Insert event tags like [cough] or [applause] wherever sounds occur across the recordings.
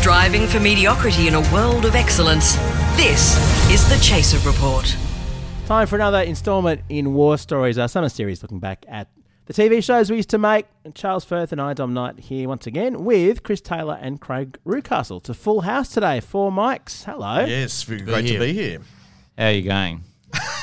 Striving for mediocrity in a world of excellence. This is the Chaser Report. Time for another instalment in War Stories, our summer series looking back at the TV shows we used to make. Charles Firth and I, Dom Knight, here once again with Chris Taylor and Craig Reucassel. It's a full house today. Four mics. Hello. Yes, great to be here. How are you going? [laughs]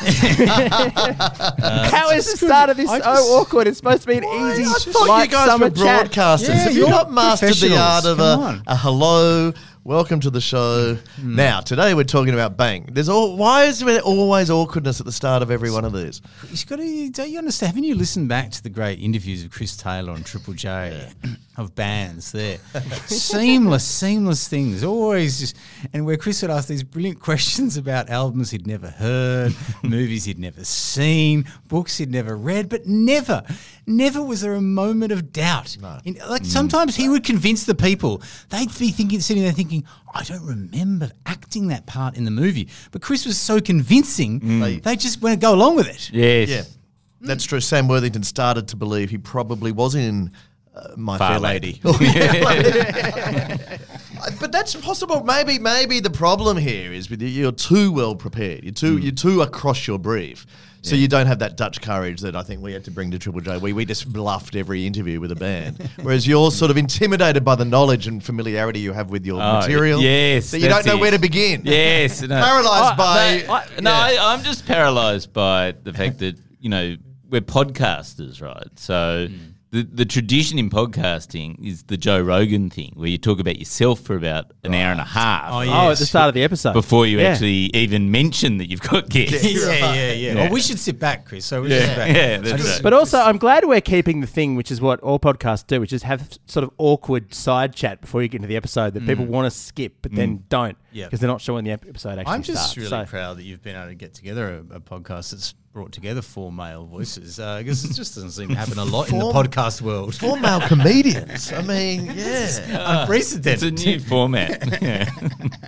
How is the start of this so awkward? It's supposed to be an easy, I thought light you guys summer were chat. broadcasters. Yeah, Have you you're not mastered the art of a, a hello? Welcome to the show. Hmm. Now, today we're talking about Bang. There's all, why is there always awkwardness at the start of every one of these? You've got to, don't you understand? Haven't you listened back to the great interviews of Chris Taylor and Triple J of bands there? [laughs] seamless, seamless things. Always just, and where Chris would ask these brilliant questions about albums he'd never heard, [laughs] movies he'd never seen, books he'd never read, but never, never was there a moment of doubt. In- like mm. sometimes he would convince the people, they'd be thinking, sitting there thinking, I don't remember acting that part in the movie. But Chris was so convincing, mm. they just want to go along with it. Yes. Yeah, mm. that's true. Sam Worthington started to believe he probably was in uh, My Fair Lady. Lady. [laughs] [laughs] [laughs] but that's possible. Maybe, maybe the problem here is with you, you're too well prepared. You're too, you're hmm. too across your brief. So you don't have that Dutch courage that I think we had to bring to Triple J. We we just bluffed every interview with a band, [laughs] whereas you're sort of intimidated by the knowledge and familiarity you have with your Oh, material. yes, that you don't know it. where to begin. Yes. [laughs] No. Paralysed Oh, by- No, I, no yeah. I, I'm just paralysed by the fact that, you know, we're podcasters, right? So hmm. The, the tradition in podcasting is the Joe Rogan thing, where you talk about yourself for about an hour and a half. Oh, Oh, at the start of the episode. Before you Yeah. actually even mention that you've got guests. yeah, [laughs] yeah, yeah. Well, we should sit back, Chris. So we should Yeah, sit back. yeah, that's I just- right. But also, I'm glad we're keeping the thing, which is what all podcasts do, which is have sort of awkward side chat before you get into the episode that people mm. want to skip, but then mm. don't Yeah. because they're not showing the episode actually I'm just starts. really So- proud that you've been able to get together a, a podcast that's brought together four male voices. Uh, because it just doesn't seem to happen a lot in the podcast world. Four male comedians. I mean, [laughs] yeah. It's Unprecedented. a new format. [laughs] Yeah.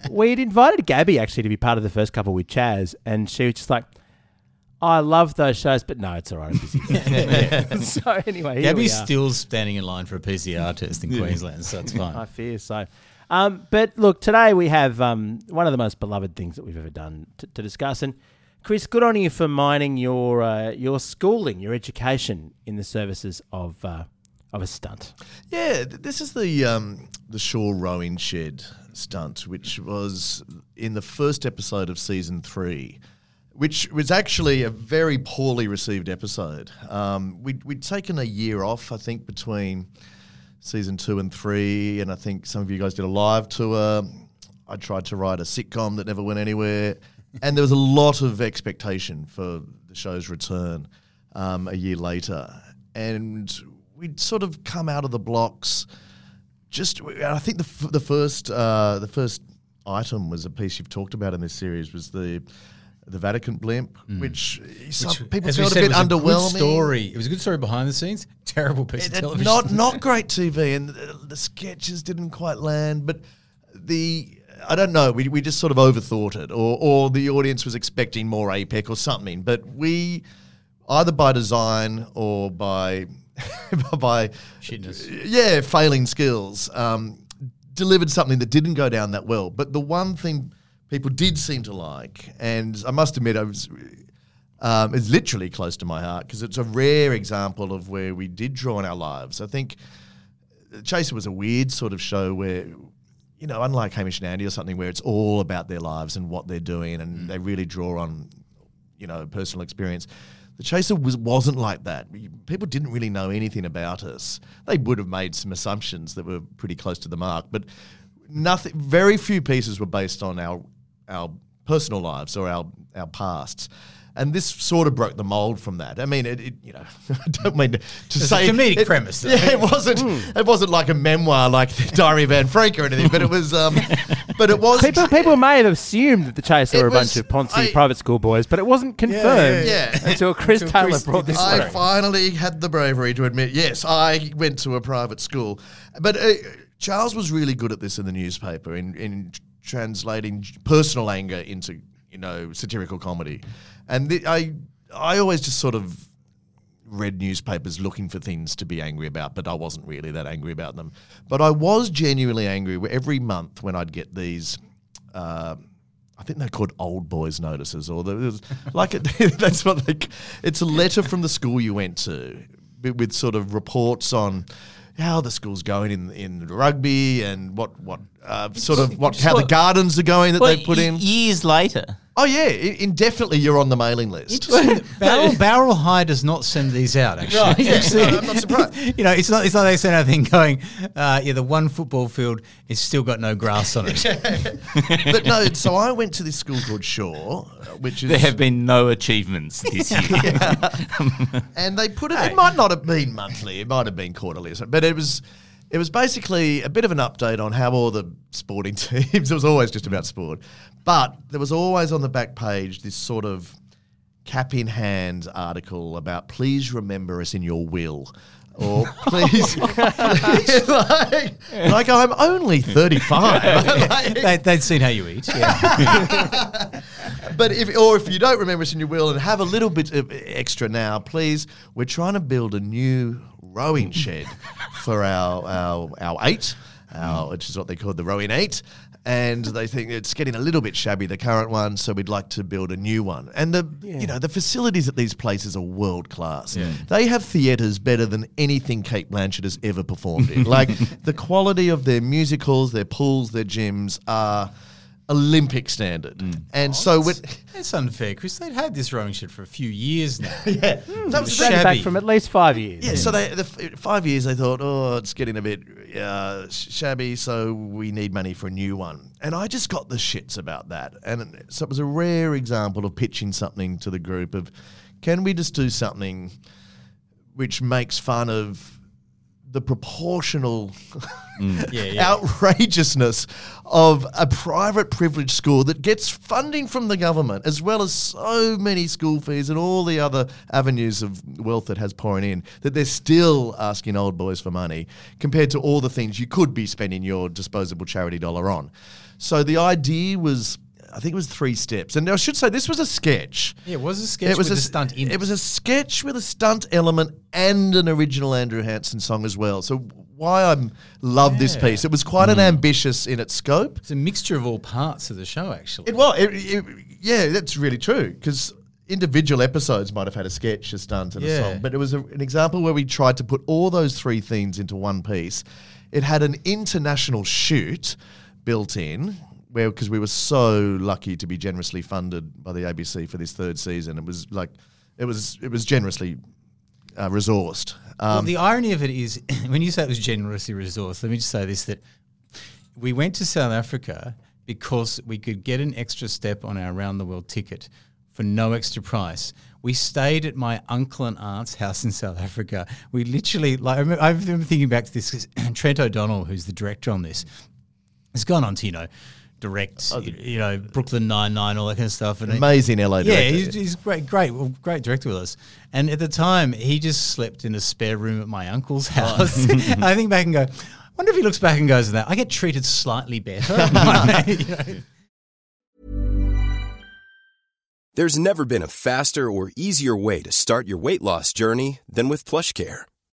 We'd invited Gabby actually to be part of the first couple with Chaz, and she was just like, I love those shows, but no, it's all right. I'm busy. [laughs] so anyway, here Gabby's we are. still standing in line for a PCR test in Queensland, so it's fine. I fear so. Um, but look, today we have um, one of the most beloved things that we've ever done to, to discuss. And Chris, good on you for mining your uh, your schooling, your education in the services of uh, of a stunt. Yeah, th- this is the um, the shore rowing shed stunt, which was in the first episode of season three, which was actually a very poorly received episode. Um, we'd, we'd taken a year off, I think, between season two and three, and I think some of you guys did a live tour. I tried to write a sitcom that never went anywhere, [laughs] and there was a lot of expectation for the show's return um, a year later, and we'd sort of come out of the blocks. Just, I think the f- the first uh, the first item was a piece you've talked about in this series was the the Vatican blimp, which, some people felt a bit underwhelming. good story. It was a good story behind the scenes. [laughs] Terrible piece of It- it- television. Not [laughs] not great TV, and the, the sketches didn't quite land. But the I don't know. We, we just sort of overthought it, or or the audience was expecting more APEC or something. But we either by design or by [laughs] by Shitness. yeah, failing skills, um, delivered something that didn't go down that well. But the one thing people did seem to like, and I must admit, I was. Um, is literally close to my heart because it's a rare example of where we did draw on our lives. I think The Chaser was a weird sort of show where, you know, unlike Hamish and Andy or something, where it's all about their lives and what they're doing, and they really draw on, you know, personal experience. The Chaser was wasn't like that. People didn't really know anything about us. They would have made some assumptions that were pretty close to the mark, but nothing. Very few pieces were based on our our personal lives or our our pasts. And this sort of broke the mold from that. I mean, it, it you know, [laughs] I don't mean to, to a say comedic it- premise, though. Yeah, it wasn't. Hmm. It wasn't like a memoir, like the [laughs] Diary of Anne Frank or anything. But it was. Um, [laughs] but it was. People, people may have assumed that the Chaser It were a bunch of Ponzi private school boys, but it wasn't confirmed yeah, yeah. until Chris Until Taylor Chris brought this this I story. finally had the bravery to admit, yes, I went to a private school. But uh, Charles was really good at this in the newspaper, in, in translating personal anger into, you know, satirical comedy. And the, I, I always just sort of read newspapers looking for things to be angry about, but I wasn't really that angry about them. But I was genuinely angry every month when I'd get these. Uh, I think they're called old boys notices, or was [laughs] like it, [laughs] that's what they. It's a letter from the school you went to with sort of reports on how the school's going in in rugby and what what uh, sort of what how the gardens are going that Well, they've put y- in. years later. Oh yeah, i- indefinitely you're on the mailing list. [laughs] Barrel, Barrel High does not send these out. Actually, Right, yeah, no, I'm not [laughs] surprised. You know, it's not. It's not they send out a thing going. Uh, yeah, the one football field is still got no grass on it. [laughs] but no, so I went to this school called Shore, uh, which is There have been no achievements this year. and they put it. It might not have been monthly. It might have been quarterly, or something, but it was. It was basically a bit of an update on how all the sporting [laughs] teams. It was always just about sport, but there was always on the back page this sort of cap in hand article about please remember us in your will. Or [laughs] please, [laughs] like, like I'm only 35. Like, they, they'd seen how you eat. Yeah. But if, or if you don't remember us in your will and have a little bit of extra now, please, we're trying to build a new rowing shed for our our our eight, our, which is what they call the rowing eight. And they think it's getting a little bit shabby, the current one, so we'd like to build a new one. And the you know the facilities at these places are world class. They have theatres better than anything Cate Blanchett has ever performed in. like [laughs] the quality of their musicals, their pools, their gyms are Olympic standard. And so when, That's unfair, Chris. They'd had this rowing shed for a few years now. [laughs] yeah, that was Dating shabby. back from at least five years. Yeah, so they, the f- five years they thought, oh, it's getting a bit uh, sh- shabby, so we need money for a new one. And I just got the shits about that. And so it was a rare example of pitching something to the group of, can we just do something which makes fun of the proportional mm. Yeah, yeah. outrageousness of a private privileged school that gets funding from the government as well as so many school fees and all the other avenues of wealth that has pouring in that they're still asking old boys for money compared to all the things you could be spending your disposable charity dollar on. So the idea was I think it was three steps. And I should say this was a sketch. Yeah, it was a sketch with a stunt in it. It was a sketch with a stunt element and an original Andrew Hansen song as well. So why I love this piece. It was quite an hmm. ambitious in its scope. It's a mixture of all parts of the show, actually. It was, it, it- yeah, that's really true because individual episodes might have had a sketch, a stunt, and a song, but it was a, an example where we tried to put all those three themes into one piece. It had an international shoot built in. Because we were so lucky to be generously funded by the ABC for this third season, it was like, it was it was generously uh, resourced. Well, Um, the irony of it is, [laughs] when you say it was generously resourced, let me just say this: that we went to South Africa because we could get an extra step on our round the world ticket for no extra price. We stayed at my uncle and aunt's house in South Africa. We literally, like, I remember, I remember thinking back to this [clears throat] Trent O'Donnell, who's the director on this, has gone on to you know direct, oh, you, you know Brooklyn Nine Nine, all that kind of stuff. And he- amazing LA yeah, he's, he's great, great, well, great director with us. And at the time, he just slept in a spare room at my uncle's oh. house. [laughs] [laughs] I think back and go, I wonder if he looks back and goes, "That I get treated slightly better." [laughs] You know? There's never been a faster or easier way to start your weight loss journey than with PlushCare.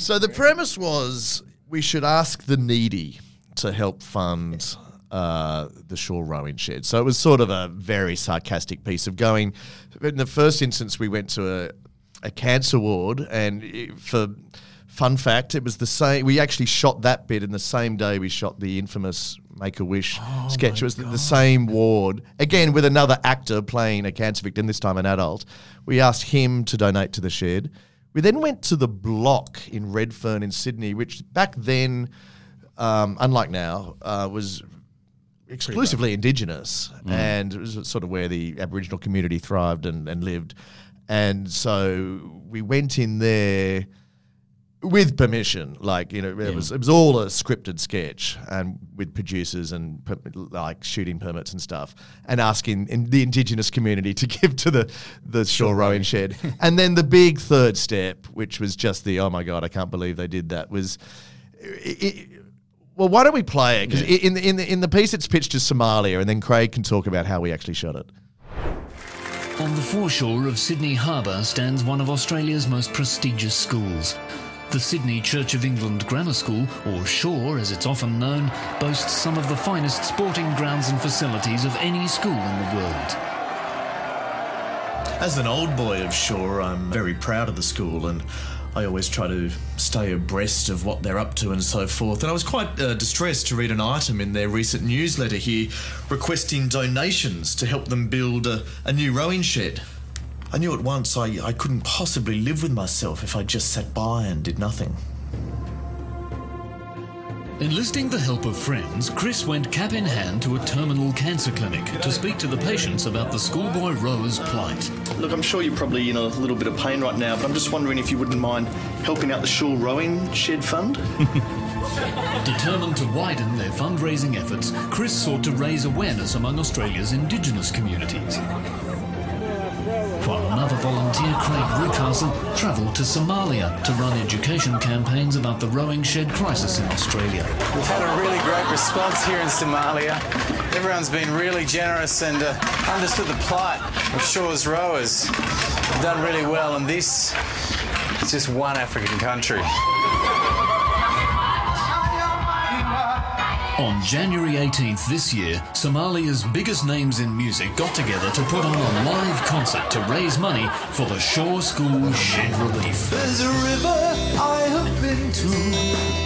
So the premise was we should ask the needy to help fund uh, the shore rowing shed. So it was sort of a very sarcastic piece of going. In the first instance, we went to a, a cancer ward, and it- for fun fact, it was the same. We actually shot that bit in the same day we shot the infamous Make a Wish sketch. It was the same ward again with another actor playing a cancer victim, this time an adult. We asked him to donate to the shed. We then went to the block in Redfern in Sydney, which back then, um, unlike now, uh, was exclusively indigenous, and it was sort of where the Aboriginal community thrived and, and lived. And so we went in there with permission, like you know, it was it was all a scripted sketch, and with producers and per- like shooting permits and stuff, and asking in the indigenous community to [laughs] give to the the shore rowing shed, [laughs] and then the big third step, which was just the oh my god, I can't believe they did that, was. It, it, well, why don't we play it? Because in in the in the piece, it's pitched to Somalia, and then Craig can talk about how we actually shot it. On the foreshore of Sydney Harbour stands one of Australia's most prestigious schools. The Sydney Church of England Grammar School, or Shore as it's often known, boasts some of the finest sporting grounds and facilities of any school in the world. As an old boy of Shore, I'm very proud of the school and I always try to stay abreast of what they're up to and so forth. And I was quite uh, distressed to read an item in their recent newsletter here requesting donations to help them build a, a new rowing shed. I knew at once I, I couldn't possibly live with myself if I just sat by and did nothing. Enlisting the help of friends, Chris went cap in hand to a terminal cancer clinic to speak to the patients about the schoolboy rower's plight. Look, I'm sure you're probably in a little bit of pain right now, but I'm just wondering if you wouldn't mind helping out the Shore Rowing Shed Fund? [laughs] Determined to widen their fundraising efforts, Chris sought to raise awareness among Australia's Indigenous communities. Another volunteer, Craig Reucassel, travelled to Somalia to run education campaigns about the rowing shed crisis in Australia. We've had a really great response here in Somalia. Everyone's been really generous and uh, understood the plight of Shore's rowers. They've done really well, and this is just one African country. On January 18th this year, Somalia's biggest names in music got together to put on a live concert to raise money for the Shore School Shed Relief. There's a river I have been to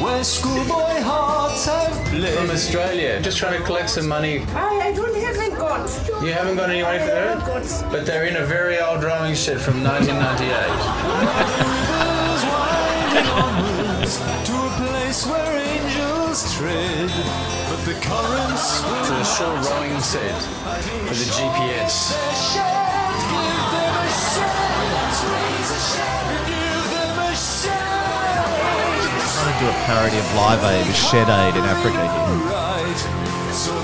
where schoolboy hearts have played. From Australia, just trying to collect some money. I, I don't haven't got. You haven't got any money for that? But they're in a very old rowing shed from 1998. Rivers winding onwards to a place where angels tread. But the currents To the Shore Rowing Shed for the GPS. shed, give them a shed. Give them a shed. Trying to do a parody of Live Aid with Shed Aid in Africa here.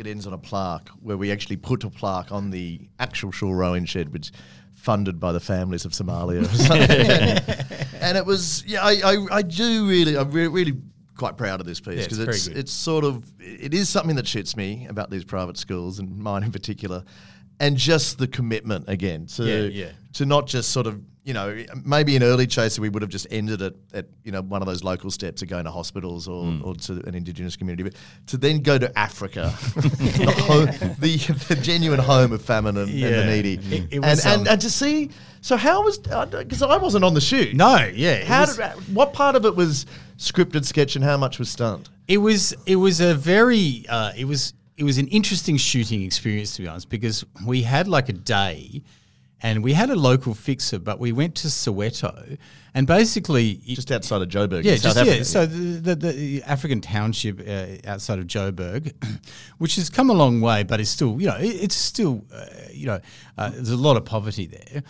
It ends on a plaque where we actually put a plaque on the actual shore rowing shed, which funded by the families of Somalia. [laughs] [laughs] and it was, yeah, I, I, I do really, I'm re- really quite proud of this piece Yeah, it's because it's, it's sort of, it is something that shits me about these private schools and mine in particular. And just the commitment again to Yeah, yeah. to not just sort of you know maybe in early chaser we would have just ended it at you know one of those local steps of going to hospitals or, Mm. or to an indigenous community, but to then go to Africa, [laughs] [laughs] the, home, the the genuine home of famine and, and the needy, It- it and, was, and um, and to see. So how was because I wasn't on the shoot. No, yeah. How was- did what part of it was scripted sketch and how much was stunt? It was it was a very uh, it was it was an interesting shooting experience to be honest because we had like a day and we had a local fixer but we went to Soweto and basically Just outside of Joburg, yeah, South just, yeah. So the, the, the African township uh, outside of Joburg, [clears throat] which has come a long way, but it's still, you know, it, it's still, uh, you know, uh, there's a lot of poverty there.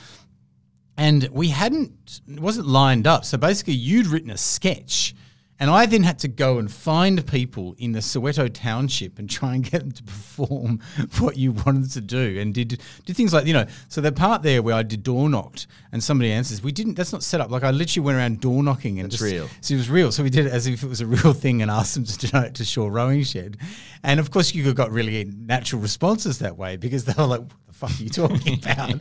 And we hadn't, it wasn't lined up. So basically, you'd written a sketch And I then had to go and find people in the Soweto township and try and get them to perform [laughs] what you wanted to do. And did did things like, you know, so the part there where I did door knocked and somebody answers, we didn't, that's not set up. Like I literally went around door knocking and just, real. So it was real. So we did it as if it was a [laughs] real thing and asked them to donate to Shore Rowing Shed. And of course, you got really natural responses that way because they were like, fuck are you talking [laughs] about?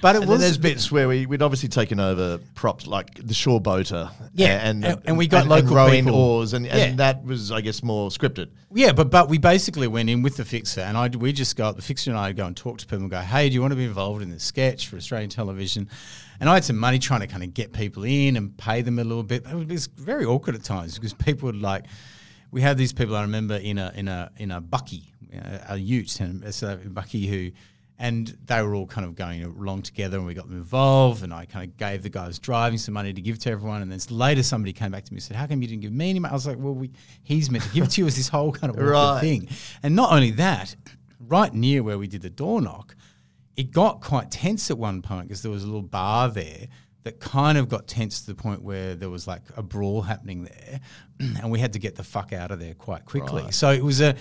But it And was. there's bits where we, we'd obviously taken over props like the shore boater. Yeah, and and- and we got and, local rowing people. oars, and, and Yeah. that was, I guess, more scripted. Yeah, but but we basically went in with the fixer, and I we just go the fixer and I go and talk to people and go, hey, do you want to be involved in this sketch for Australian television? And I had some money trying to kind of get people in and pay them a little bit. But it was very awkward at times because people would like. We had these people I remember in a in a in a bakkie, a, a ute, and so bucky who. And they were all kind of going along together, and we got them involved. And I kind of gave the guys driving some money to give to everyone. And then later, somebody came back to me and said, "How come you didn't give me any money?" I was like, "Well, we, he's meant to give it to you as this whole kind of Right. thing." And not only that, right near where we did the door knock, it got quite tense at one point because there was a little bar there that kind of got tense to the point where there was like a brawl happening there, [clears throat] and we had to get the fuck out of there quite quickly. So it was a,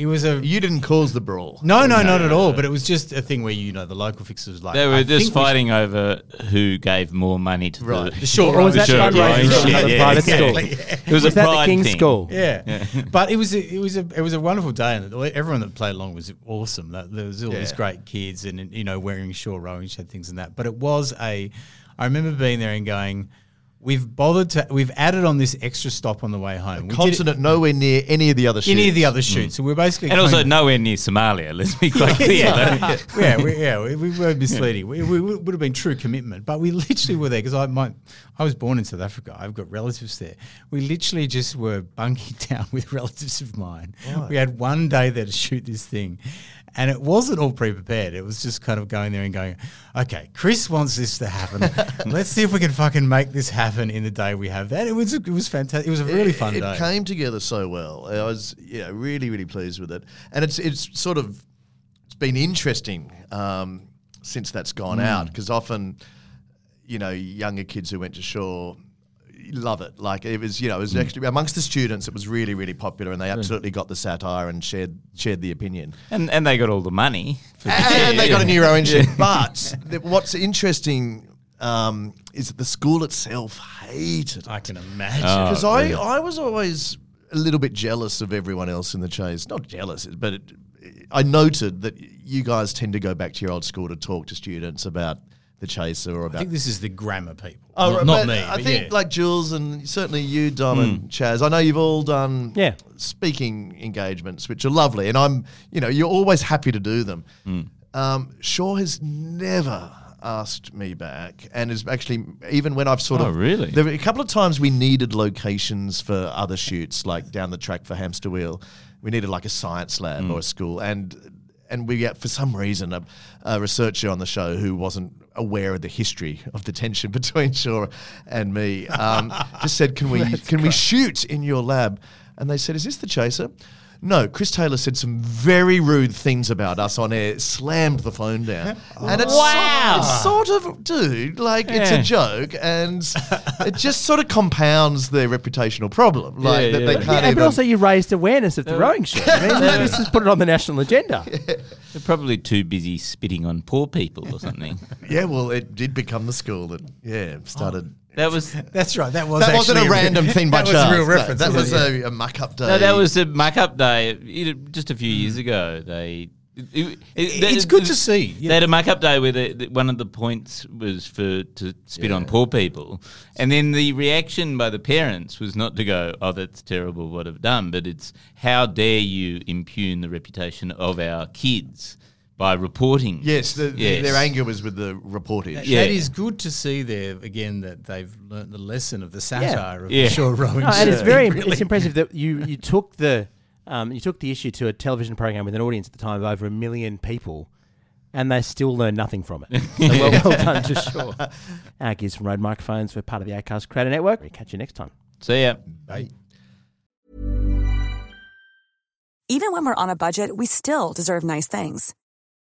it was a. You didn't cause the brawl. No, no, not at all. But it was just a thing where you know the local fixer was like They were "I just think we fighting over who gave more money to Right. the, The short Or was rowing that shed. fundraising rowing for shed, another yeah, private exactly. school? It was, Was a that the pride King's thing. School? Yeah, but it was a, it was a it was a wonderful day, and everyone that played along was awesome. That- There was all these Yeah. great kids, and you know wearing short rowing shed things and that. But it was a, I remember being there and going, we've bothered to we've added on this extra stop on the way home. We did it- Consonant nowhere near any of the other shoots. any of the other shoots. So we're basically And also nowhere near Somalia, let's be quite [laughs] clear. yeah, yeah, we, yeah, we, we were misleading. We, we would have been true commitment, but we literally were there because I my, I was born in South Africa. I've got relatives there. We literally just were bunking [laughs] down with relatives of mine. We had one day there to shoot this thing. And it wasn't all pre-prepared. It was just kind of going there and going, okay, Chris wants this to happen. [laughs] Let's see if we can fucking make this happen in the day we have that. It was it was fantastic. It was a really fun it day. It came together so well. I was yeah really really pleased with it, and it's it's sort of it's been interesting um, since that's gone Mm. out because often you know younger kids who went to shore love it like it was you know it Mm. was actually amongst the students it was really really popular and they absolutely got the satire and shared shared the opinion and, and they got all the money. For and they got a new rowing [laughs] shed. But th- what's interesting um, is that the school itself hated it. I can imagine. Oh, Because I, really? I was always a little bit jealous of everyone else in the chase. Not jealous, but it, I noted that you guys tend to go back to your old school to talk to students about the chaser or about. I think this is the grammar people. Oh, not, not me. I think yeah. like Jules and certainly you, Dom and Chaz. I know you've all done Yeah. speaking engagements, which are lovely, and I'm you know you're always happy to do them. Um, Shore has never asked me back, and is actually even when I've sort Oh, of really? There were a couple of times we needed locations for other shoots, like down the track for Hamster Wheel. We needed like a science lab or a school, and and we get for some reason a, a researcher on the show who wasn't aware of the history of the tension [laughs] between Shore and me um, just said, "Can we [laughs] can we shoot in your lab?" And they said, "Is this the chaser?" No, Chris Taylor said some very rude things about us on air, slammed the phone down. [laughs] And it's, Wow. it's sort of, dude, like it's a joke and it just sort of compounds their reputational problem. Like Yeah, that they yeah. can't Yeah, even. but also you raised awareness of the rowing shed. I mean, this has put it on the national agenda. [laughs] They're probably too busy spitting on poor people or something. [laughs] yeah, well, it did become the school that, yeah, started. That was [laughs] That's right. That was that wasn't a actually random thing by [laughs] that chance. was a real reference. that was wasn't it? a, a muck up day. no, that was a muck up day. It- just a few years hmm. ago, they. It, it- It's good to see. They had a muck up day where the, the- one of the points was for to spit on poor people, and then the reaction by the parents was not to go, "Oh, that's terrible, what I've done," but it's how dare you impugn the reputation of our kids by reporting? Yes, the, the- Yes. their anger was with the reportage. Yeah. That is good to see there again that they've learnt the lesson of the satire of Yeah. the shore rowing. No, and it's very [laughs] Really. it's impressive that you you took the um, you took the issue to a television program with an audience at the time of over a million people, and they still learn nothing from it. [laughs] So well, well done to Shore. [laughs] Our gears from Rode Microphones for part of the Acast Creator Network. We catch you next time. See ya. Bye. Even when we're on a budget, we still deserve nice things.